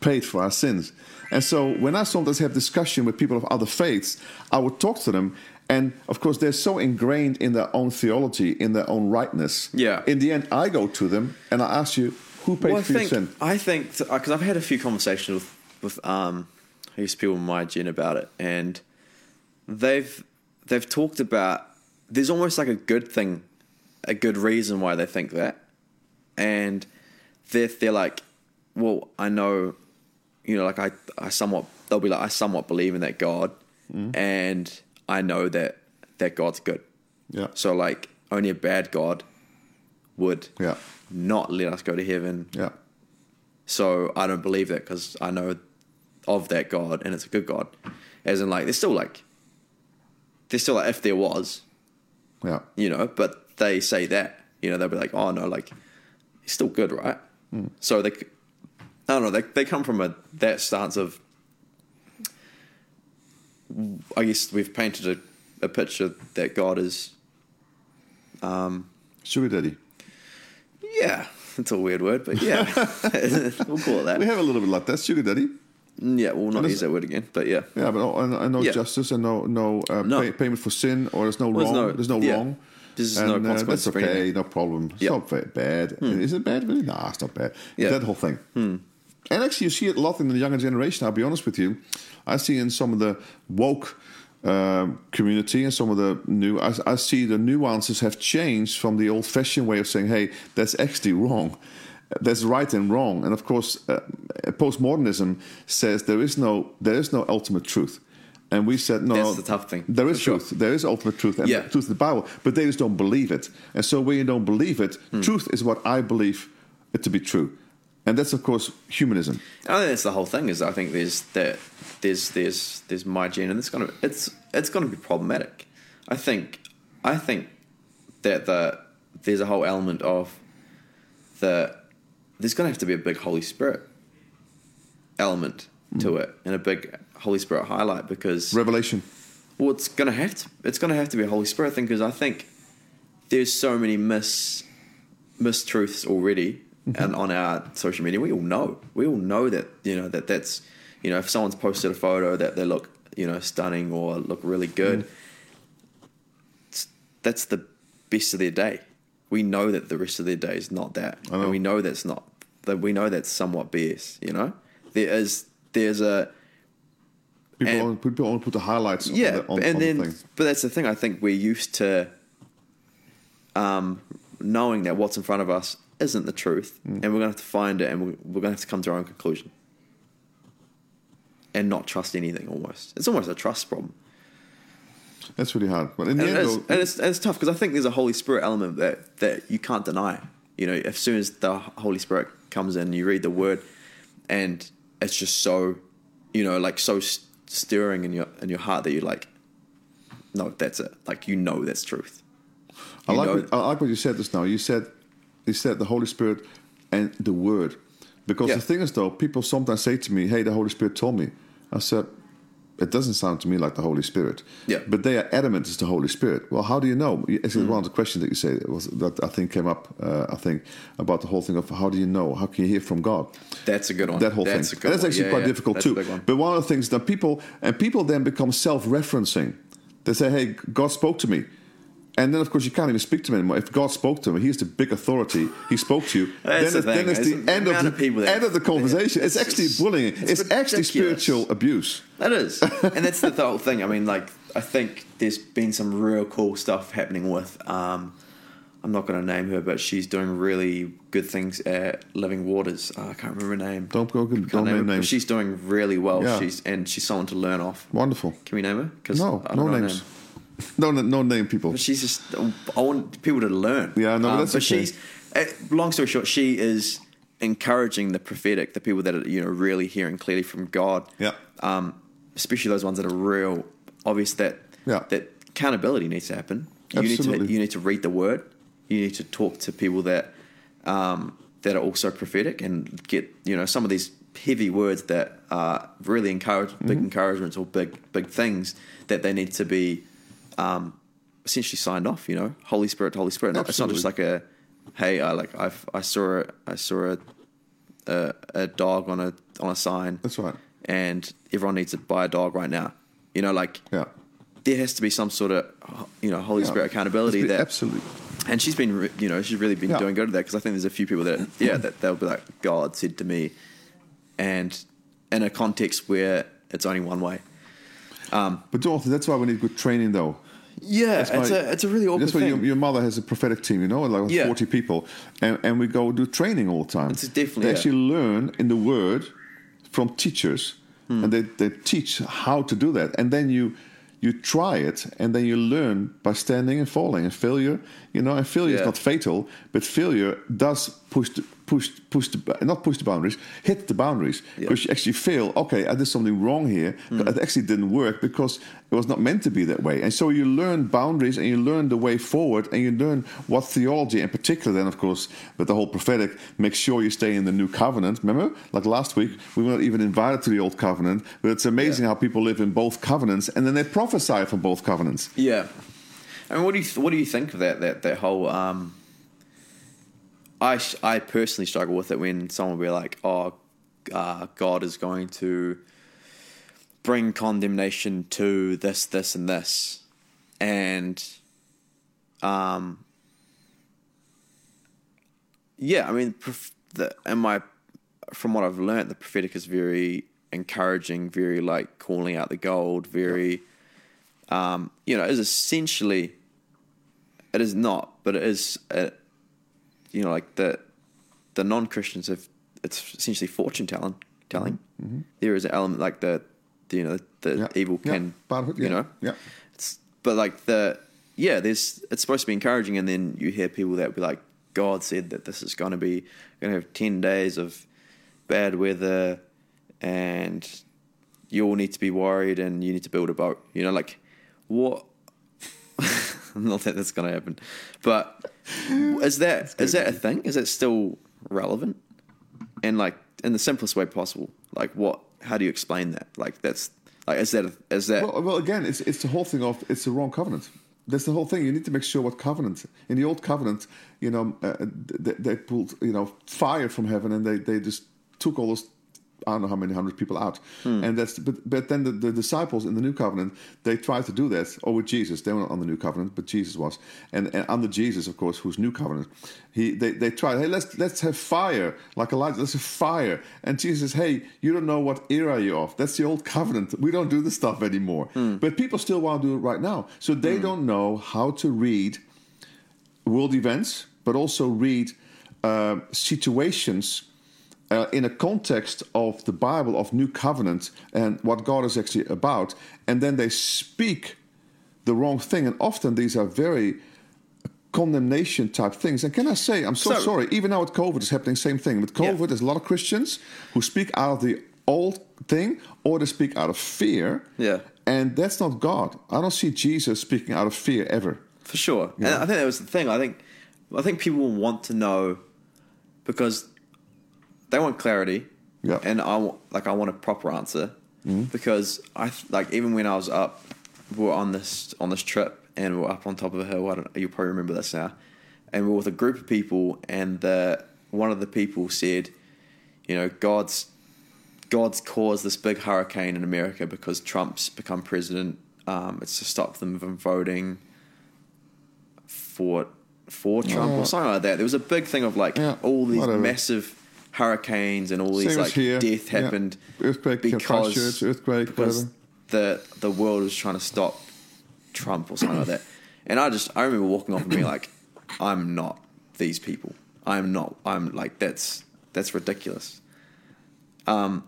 paid for our sins. And so when I sometimes have discussion with people of other faiths, I would talk to them. And of course, they're so ingrained in their own theology, in their own rightness. Yeah. In the end, I go to them and I ask you, who paid Well, I for your think sin? I think because I've had a few conversations with with um, I guess people in my gen about it, and they've they've talked about there's almost like a good thing, a good reason why they think that, and they're they're like, well, I know, you know, like I I somewhat they'll be like I somewhat believe in that God, Mm-hmm. and I know that that God's good. Yeah. So like only a bad God would Yeah. not let us go to heaven. Yeah. So I don't believe that because I know of that God and it's a good God. As in, like, there's still like, there's still like, if there was, Yeah. you know, but they say that, you know, they'll be like, oh no, like, he's still good, right? Mm. So they, I don't know, they, they come from a that stance of, I guess we've painted a, a picture that God is, um, Sugar daddy. Yeah, it's a weird word, but yeah, [laughs] we'll call it that. We have a little bit like that. Sugar daddy. Yeah, we'll not use that word again, but yeah. Yeah, but no, and, and no Yeah. justice and no no, uh, No. Pay, payment for sin or there's no Well, wrong. there's There's no- no, yeah. wrong. There's and, no uh, consequence that's okay, anything. no problem. It's Yeah. not bad. Is it bad? Really? Nah, it's not bad. Yeah. That whole thing. And actually, you see it a lot in the younger generation. I'll be honest with you. I see in some of the woke um, community and some of the new. I, I see the nuances have changed from the old-fashioned way of saying, "Hey, that's actually wrong." That's right and wrong, and of course, uh, postmodernism says there is no there is no ultimate truth, and we said no. That's the tough thing, There is sure. truth. There is ultimate truth and Yeah. truth in the Bible, but they just don't believe it. And so when you don't believe it, Hmm. truth is what I believe it to be true, and that's of course humanism. I think that's the whole thing. Is I think there's that there's there's there's my gene, and it's gonna it's it's gonna be problematic. I think I think that the there's a whole element of the there's gonna have to be a big Holy Spirit element to mm. it, and a big Holy Spirit highlight because Revelation. well, it's gonna have to. It's gonna have to be a Holy Spirit thing because I think there's so many mis mistruths already, [laughs] and on our social media, we all know. We all know that you know that that's you know if someone's posted a photo that they look you know stunning or look really good, it's- that's the best of their day. We know that the rest of their day is not that, and we know that's not that. We know that's somewhat BS. You know, there is there's a People, And- only, people only put the highlights. yeah, on the, on, and on then the but that's the thing. I think we're used to um, knowing that what's in front of us isn't the truth, Mm. and we're gonna have to find it, and we're, we're gonna have to come to our own conclusion, and not trust anything. Almost, it's almost a trust problem. That's really hard. But in the and, end, it's, and it's, and it's tough because I think there's a Holy Spirit element that that you can't deny. You know, as soon as the Holy Spirit comes in, you read the Word, and it's just so, you know, like so st- stirring in your in your heart that you're like, no, that's it. Like you know that's truth. I like, what, I like what you said just now. You said, you said the Holy Spirit and the Word. Because Yeah. the thing is, though, people sometimes say to me, "Hey, the Holy Spirit told me." I said, "It doesn't sound to me like the Holy Spirit." Yeah. But they are adamant it's the Holy Spirit. Well, how do you know? It's Mm. one of the questions that you say was that I think came up. Uh, I think about the whole thing of how do you know? How can you hear from God? That's a good one. that whole that's thing. A good And that's actually Yeah, quite yeah. difficult That's too. one. But one of the things that people and people then become self-referencing. They say, "Hey, God spoke to me," and then of course you can't even speak to him anymore. If God spoke to him, He's the big authority. He spoke to you. [laughs] Then, the it- then thing. it's It's the the end of of the people end of the [laughs] conversation. It's, It's actually bullying. It's, actually spiritual abuse. That is, [laughs] and that's the, whole thing. I mean, like, I think there's been some real cool stuff happening with. Um, I'm not going to name her, but she's doing really good things at Living Waters. Uh, I can't remember her name. Don't go. Don't name her, name but names. She's doing really well. Yeah. She's and she's someone to learn off. Wonderful. Can we name her? 'Cause No, I no her names. name. No, no, name people. But she's just. I want people to learn. Yeah, no, Um, that's but okay. she's. eh, Long story short, she is encouraging the prophetic, the people that are you know really hearing clearly from God. Yeah. Um, especially those ones that are real obvious that Yeah. that accountability needs to happen. You need Absolutely. to you need to read the word. You need to talk to people that um, that are also prophetic and get you know some of these heavy words that are really encourage big Mm-hmm. encouragements or big big things that they need to be um, essentially signed off. You know, Holy Spirit, Holy Spirit. Not, it's not just like a hey, I like I've I saw a, I saw a, a a dog on a on a sign. That's right. And everyone needs to buy a dog right now. You know, like Yeah. there has to be some sort of you know Holy Yeah. Spirit accountability that absolutely. and she's been, you know, she's really been Yeah. doing good at that because I think there's a few people that, yeah, that they'll be like, God said to me, and in a context where it's only one way. But Dorothy, that's why we need good training, though. Yeah, it's why- a it's a really awkward That's why your, your mother has a prophetic team, you know, like Yeah. 40 people, and, and we go do training all the time. It's definitely- They yeah. actually learn in the word from teachers, Hmm. and they, they teach how to do that. And then you you try it, and then you learn by standing and falling. And failure, you know, and failure is not fatal, but failure does push the, push push the not push the boundaries, hit the boundaries Yeah. Because you actually feel. Okay, I did something wrong here. but It actually didn't work because it was not meant to be that way. And so you learn boundaries and you learn the way forward and you learn what theology, in particular, then of course, with the whole prophetic, make sure you stay in the new covenant. Remember, like last week, we were not even invited to the old covenant, but it's amazing Yeah. how people live in both covenants and then they prophesy from both covenants. Yeah, I mean, what do you what do you think of that that that whole? Um, I I personally struggle with it when someone will be like, "Oh, uh, God is going to bring condemnation to this, this, and this," and um, yeah, I mean, prof- the and my from what I've learned, the prophetic is very encouraging, very like calling out the gold, very um, you know, is essentially it is not, but it is uh you know, like the the non Christians have it's essentially fortune telling telling. There is an element like the, the you know the Mm-hmm. Yeah. evil can of you know Yeah. it's but like the yeah there's it's supposed to be encouraging and then you hear people that be like God said that this is going to be going to have 10 days of bad weather and you all need to be worried and you need to build a boat you know like what [laughs] not that that's going to happen but is that is that a thing is that still relevant and like in the simplest way possible like what how do you explain that like that's like is that is that Well, well, again, it's it's the whole thing of it's the wrong covenant. That's the whole thing. You need to make sure what covenant. In the old covenant, you know, uh, they, they pulled you know fire from heaven and they they just took all those. I don't know how many hundred people out, hmm. and that's but but then the, the disciples in the new covenant they tried to do that. Or oh, with Jesus, they were not on the new covenant, but Jesus was, and, and under Jesus, of course, who's new covenant, he they, they tried. Hey, let's let's have fire like Elijah. Let's have fire, and Jesus says, Hey, you don't know what era you're of. That's the old covenant. We don't do this stuff anymore. Hmm. But people still want to do it right now, so they hmm. don't know how to read world events, but also read uh, situations uh, in a context of the Bible, of New Covenant, and what God is actually about. And then they speak the wrong thing. And often these are very condemnation type things. And can I say, I'm so, So- sorry, even now with COVID is happening, same thing. With COVID, Yeah. there's a lot of Christians who speak out of the old thing or they speak out of fear. Yeah. And that's not God. I don't see Jesus speaking out of fear ever. for sure. And I think that was the thing. I think I think people want to know because they want clarity. Yeah. And I want like I want a proper answer because I like even when I was up, we were on this on this trip and we are up on top of a hill. I don't. You probably remember this now. And we were with a group of people, and the one of the people said, you know, God's God's caused this big hurricane in America because Trump's become president. Um, it's to stop them from voting for for Trump Oh. or something like that. There was a big thing of like Yeah, all these whatever. massive hurricanes and all these Same like here. death Yeah. happened Earthquake, Christchurch, earthquake, because the the world was trying to stop Trump or something like that. And I just I remember walking off and being like, [coughs] I'm not these people. I'm not. I'm like that's that's ridiculous. Um,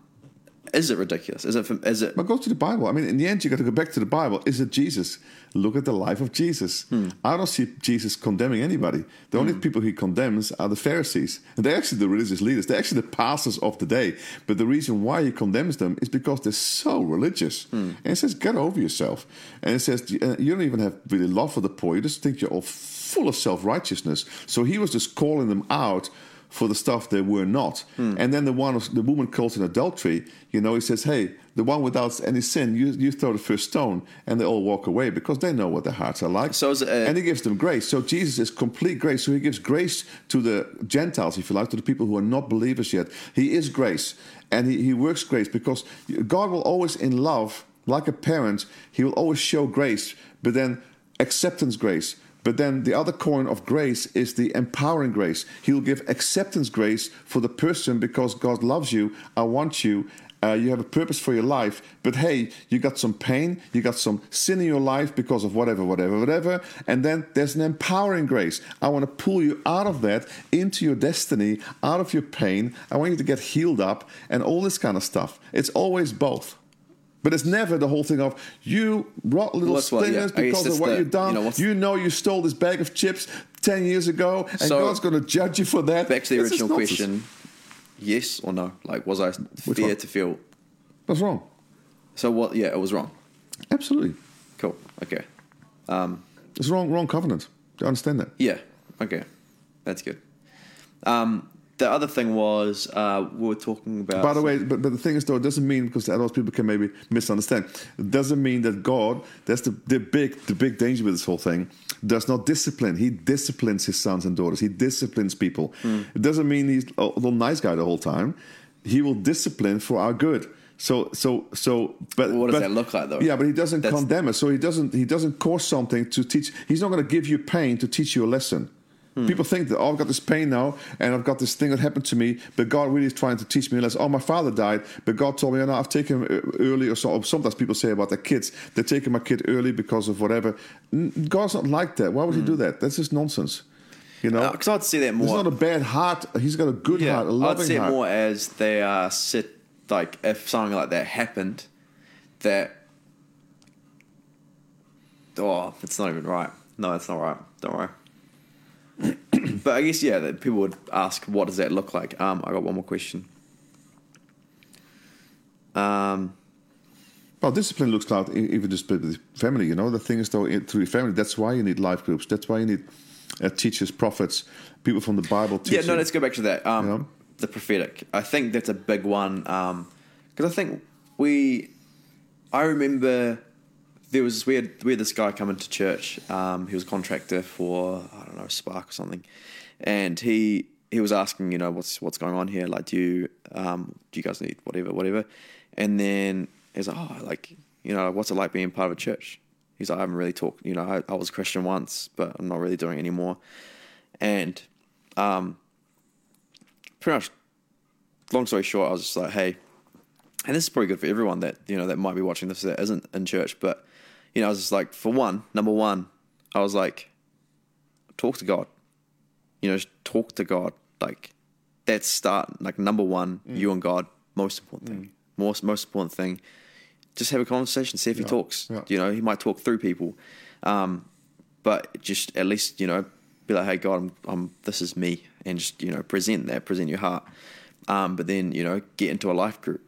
is it ridiculous? Is it? from- Is it? But go to the Bible. I mean, in the end, you got to go back to the Bible. Is it Jesus? Look at the life of Jesus. Hmm. I don't see Jesus condemning anybody. The only people he condemns are the Pharisees. And they're actually the religious leaders. They're actually the pastors of the day. But the reason why he condemns them is because they're so religious. Hmm. And it says, get over yourself. And it says, uh, you don't even have really love for the poor. You just think you're all full of self righteousness. So he was just calling them out for the stuff they were not. Hmm. And then the one, the woman caught in adultery, you know, he says, "Hey, the one without any sin, you, you throw the first stone," and they all walk away because they know what their hearts are like. So is it uh, and he gives them grace. So Jesus is complete grace. So he gives grace to the Gentiles, if you like, to the people who are not believers yet. He is grace, and he, he works grace because God will always, in love, like a parent, he will always show grace, but then acceptance grace. But then the other coin of grace is the empowering grace. He'll give acceptance grace for the person because God loves you. I want you. Uh, you have a purpose for your life. But hey, you got some pain. You got some sin in your life because of whatever, whatever, whatever. And then there's an empowering grace. I want to pull you out of that into your destiny, out of your pain. I want you to get healed up and all this kind of stuff. It's always both. But it's never the whole thing of you rot little What's what, yeah. stingers I because of what the- you've done. you know, You know, you stole this bag of chips ten years ago, and So- God's going to judge you for that. Back to the original question: Yes or no? Like, was I Which fair one? to feel? That's wrong. So what? Yeah, it was wrong. Absolutely, Cool. Okay. it's wrong. Wrong covenant. Do you understand that? Yeah. Okay. That's good. Um, the other thing was uh, we were talking about. By the way, but, but the thing is, though, it doesn't mean because otherwise people can maybe misunderstand. It doesn't mean that God. That's the, the big the big danger with this whole thing. Does not discipline. He disciplines his sons and daughters. He disciplines people. It doesn't mean he's a little nice guy the whole time. He will discipline for our good. So so so. But What does but- that look like, though? Yeah, but he doesn't That's- condemn us. So he doesn't he doesn't cause something to teach. He's not going to give you pain to teach you a lesson. Hmm. People think that oh, I've got this pain now, and I've got this thing that happened to me, but God really is trying to teach me lesson. Oh, my father died, but God told me, oh, no, I've taken him early, or so. Or sometimes people say about their kids, they're taking my kid early because of whatever. God's not like that. Why would He do that? That's just nonsense. You know, because I'd see that more. he's not a bad heart. He's got a good yeah, heart, a I'd loving see it heart. more as they are sit like if something like that happened, that oh, it's not even right. No, it's not right. Don't worry. [clears throat] but I guess yeah, that people would ask, what does that look like? Um, I got one more question. Um, Well, discipline looks like even just with the family. You know, the thing is though, through your family. That's why you need life groups. That's why you need uh, teachers, prophets, people from the Bible. Yeah, no, let's go back to that. Um, You know? The prophetic. I think that's a big one because I think we. I remember there was we had we had this guy come into church. Um, he was a contractor for I don't know Spark or something, and he he was asking you know what's what's going on here like do you um, do you guys need whatever whatever, and then he's like oh like you know what's it like being part of a church. He's like I haven't really talked you know I, I was a Christian once but I'm not really doing it anymore, and um, pretty much long story short, I was just like, hey, and this is probably good for everyone that you know that might be watching this that isn't in church, but you know, I was just like, for one, number one, I was like, talk to God, you know, talk to God, like that's start like number one, you and God, most important thing, most most important thing. just have a conversation, see if he talks. yeah. You know, he might talk through people, um, but just at least you know, be like, hey God, I'm, I'm this is me, and just you know, present that, present your heart. Um, but then you know, get into a life group.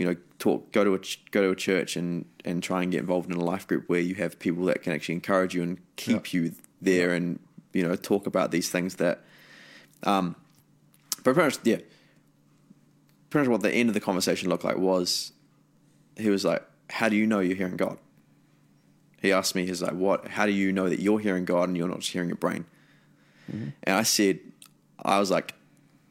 You know, talk, go to a ch- go to a church and and try and get involved in a life group where you have people that can actually encourage you and keep Yeah. you there, and you know, talk about these things that. Um, but pretty much, yeah. Pretty much what the end of the conversation looked like was, he was like, "How do you know you're hearing God?" He asked me, he's like, "What? How do you know that you're hearing God and you're not just hearing your brain?" And I said, I was like,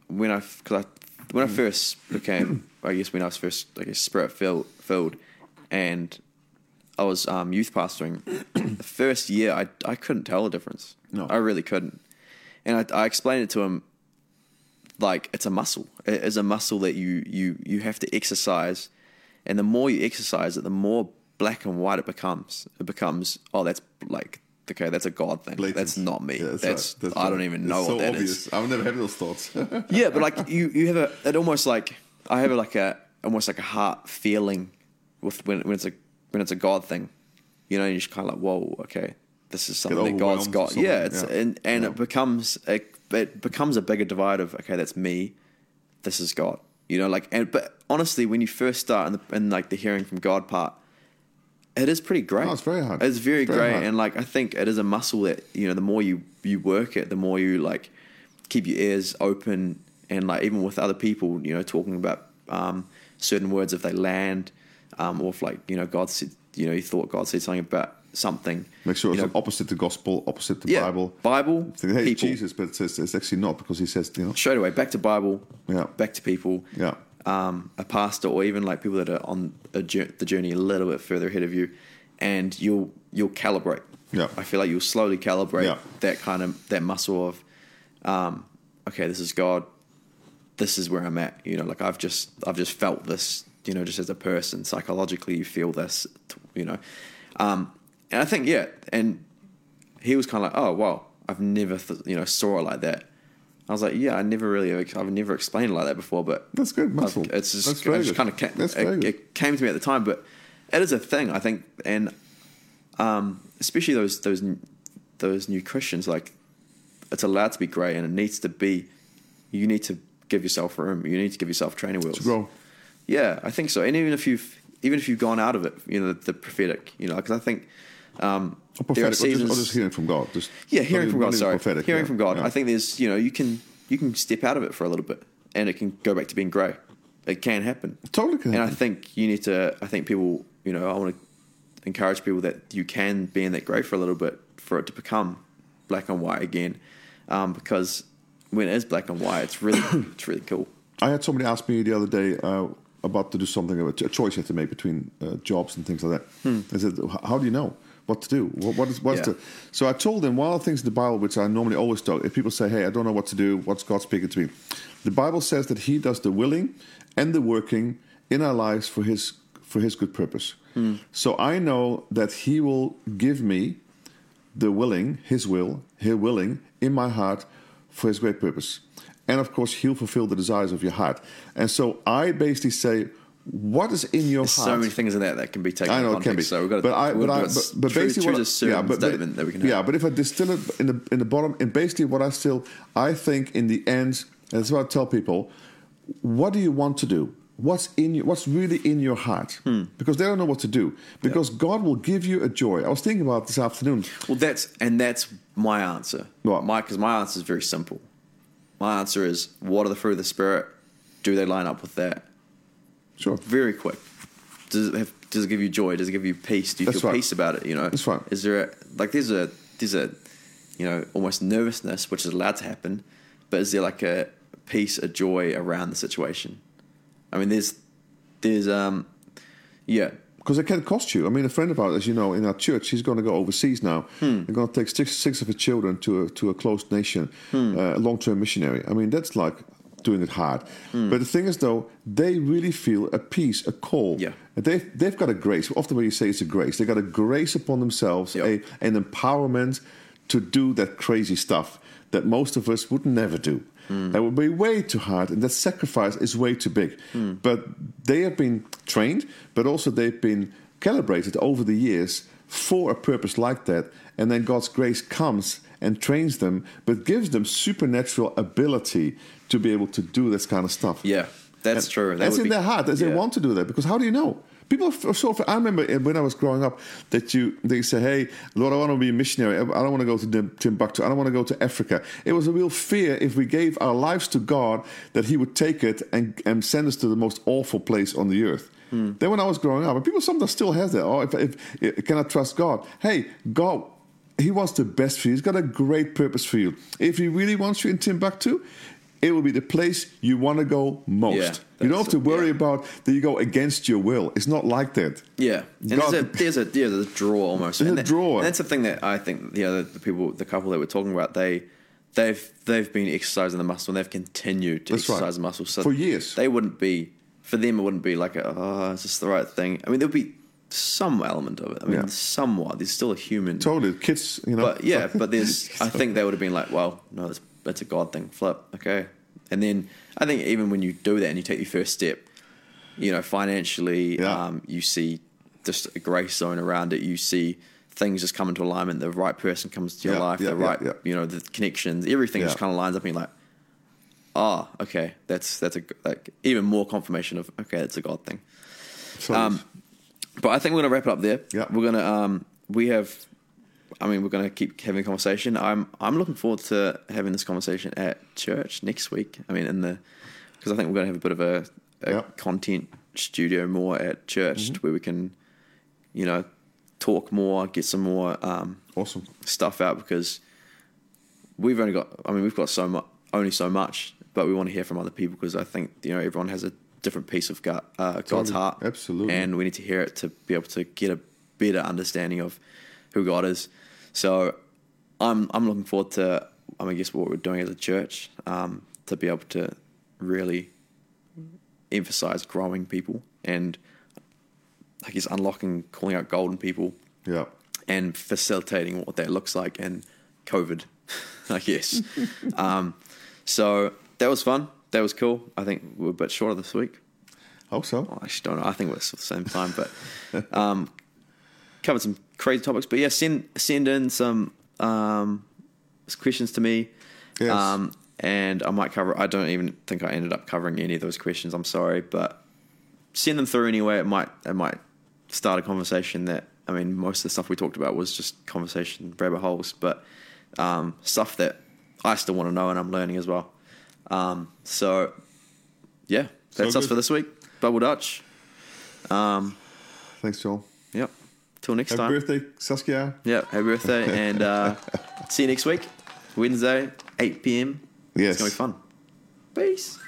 when I because I when I first became, I guess when I was first like a spirit filled, filled, and I was um, youth pastoring. the first year, I I couldn't tell the difference. No. I really couldn't. And I, I explained it to him like it's a muscle. It is a muscle that you you you have to exercise, and the more you exercise it, the more black and white it becomes. It becomes oh that's like okay that's a God thing. Blatant. That's not me. Yeah, that's, right. That's I don't even know so what that is. obvious. I've never had those thoughts. [laughs] Yeah, but like you you have a it almost like I have a, like a almost like a heart feeling with when when it's a when it's a God thing. You know, you're just kind of like, whoa, okay, this is something that God's got. Yeah, it's yeah. and and Yeah. it becomes a it becomes a bigger divide of okay, that's me, this is God. You know, like and but honestly, when you first start in, the, in like the hearing from God part, it is pretty great. No, it's very hard. It's very, Very great, hard. and like I think it is a muscle that you know the more you you work it, the more you like keep your ears open, and like even with other people, you know, talking about um, certain words if they land, um, or if like you know God said, you know, you thought God said something about something. Make sure it's know, opposite the gospel, opposite the yeah, Bible. Bible, Think, hey, people. Jesus, but it's, it's actually not because he says, you know, Straight away, back to Bible, Yeah. back to people, yeah, um, a pastor, or even like people that are on a, jour- the journey a little bit further ahead of you, and you'll you'll calibrate. Yeah. I feel like you'll slowly calibrate Yeah. that kind of that muscle of, um, okay, this is God, this is where I'm at. You know, like I've just I've just felt this. You know, just as a person, psychologically, you feel this. You know, um, and I think yeah, and he was kind of like, oh wow, I've never th- you know saw it like that. I was like, yeah, I never really, I've never explained it like that before, but That's good, muscle. It's just, That's it just kind of came, it, it came to me at the time, but it is a thing, I think, and um, especially those those those new Christians, like it's allowed to be grey, and it needs to be. You need to give yourself room. You need to give yourself training wheels to grow. yeah, I think so. And even if you've even if you've gone out of it, you know, the, the prophetic, you know, because I think um, Or there are prophetic, or just, or just hearing from God. Just yeah, hearing from God. Sorry, hearing yeah, from God. yeah. I think there's, you know, you can you can step out of it for a little bit, and it can go back to being grey. It can happen. Totally can And I think you need to. I think people, you know, I want to encourage people that you can be in that grey for a little bit for it to become black and white again, um, because when it is black and white, it's really [coughs] it's really cool. I had somebody ask me the other day uh, about to do something, a choice you have to make between uh, jobs and things like that. I said, "How do you know what to do? What, what is what's. Yeah. the?" So I told them one of the things in the Bible, which I normally always tell, if people say, "Hey, I don't know what to do," what's God speaking to me? The Bible says that He does the willing and the working in our lives for His for His good purpose. Hmm. So I know that He will give me the willing, His will, His willing in my heart for His great purpose. And of course, He'll fulfill the desires of your heart. And so I basically say, what is in your There's heart? so many things in that that can be taken. I know it can be, So we've got to. but I, but, I, but, but basically, what, yeah, but, statement that we can. Have. yeah, but if I distill it in the in the bottom, and basically what I still, I think in the end, and that's what I tell people, what do you want to do? What's in you? What's really in your heart? Hmm. Because they don't know what to do. Because God will give you a joy. I was thinking about this afternoon. Well, that's and that's my answer. What? My because my answer is very simple. My answer is what are the fruit of the spirit? Do they line up with that? Sure. Very quick. Does it have? Does it give you joy? Does it give you peace? Do you That's feel right. peace about it? You know. That's right. Is there a, like there's a there's a you know almost nervousness which is allowed to happen, but is there like a peace, a joy around the situation? I mean, there's there's um yeah Because it can cost you. I mean, a friend of ours, as you know, in our church, he's going to go overseas now. Hmm. They're going to take six, six of his children to a, to a closed nation, Hmm. uh, a long term missionary. I mean, that's like doing it hard. Hmm. But the thing is, though, they really feel a peace, a call. Yeah. They've, they've got a grace. Often when you say it's a grace, they've got a grace upon themselves, Yep. a, an empowerment to do that crazy stuff that most of us would never do. Hmm. That would be way too hard, and that sacrifice is way too big. But they have been trained, but also they've been calibrated over the years for a purpose like that. And then God's grace comes and trains them, but gives them supernatural ability to be able to do this kind of stuff. Yeah, that's And true. That That's in be- their heart. That They want to do that because how do you know? People are so. I remember when I was growing up that you they say, "Hey, Lord, I want to be a missionary. I don't want to go to Timbuktu. I don't want to go to Africa." It was a real fear if we gave our lives to God that He would take it and, and send us to the most awful place on the earth. Hmm. Then when I was growing up, and people sometimes still have that. Oh, if, if, if can I trust God? Hey, God he wants the best for you. He's got a great purpose for you. If he really wants you in Timbuktu, it will be the place you want to go most. Yeah, you don't have to worry yeah. about that you go against your will. It's not like that. Yeah, and God- there's a there's a there's a draw almost. There's and a that- draw. and that's the thing that I think the other the people, the couple that we're talking about, they they've they've been exercising the muscle and they've continued to That's right. exercise the muscle so For years. They wouldn't be for them. It wouldn't be like a, oh, is this the right thing? I mean, there'll be some element of it. I mean, Yeah. somewhat. There's still a human. Totally, kids. You know. But yeah, [laughs] but there's. I think they would have been like, well, no, that's, that's a God thing. Flip, okay. And then I think even when you do that and you take your first step, you know, financially, Yeah. um, you see just a grace zone around it. You see things just come into alignment. The right person comes to your Yeah, life. yeah, the right, you know, the connections. Everything just kind of lines up. And you're like, ah, okay, that's that's a like even more confirmation of okay, it's a God thing. So Um, but I think we're gonna wrap it up there. Yeah. We're gonna um we have I mean we're gonna keep having a conversation. I'm I'm looking forward to having this conversation at church next week. I mean in the because I think we're gonna have a bit of a, a Yeah. content studio more at church Mm-hmm. where we can, you know, talk more, get some more um awesome. stuff out because we've only got I mean we've got so much only so much but we want to hear from other people because I think you know everyone has a different piece of God, uh, God's Totally. heart Absolutely. and we need to hear it to be able to get a better understanding of who God is so I'm I'm looking forward to I guess what we're doing as a church um, to be able to really emphasize growing people and I guess unlocking calling out golden people Yeah. and facilitating what that looks like and COVID, [laughs] I guess. [laughs] um, so that was fun. That was cool. I think we're a bit shorter this week. Hope so. I actually don't know. I think we're at the same time, but um, covered some crazy topics. But yeah, send send in some um, questions to me. Yes. Um, and I might cover. I don't even think I ended up covering any of those questions. I'm sorry, but send them through anyway. It might it might start a conversation that I mean most of the stuff we talked about was just conversation rabbit holes, but um, stuff that I still want to know and I'm learning as well. Um, so yeah, that's So us for this week. Bubble Dutch. Thanks, Joel. Yep. Till next Happy time. Happy birthday, Saskia. Yeah, happy birthday, and uh, see you next week, Wednesday, 8 p.m. Yes. It's gonna be fun. Peace.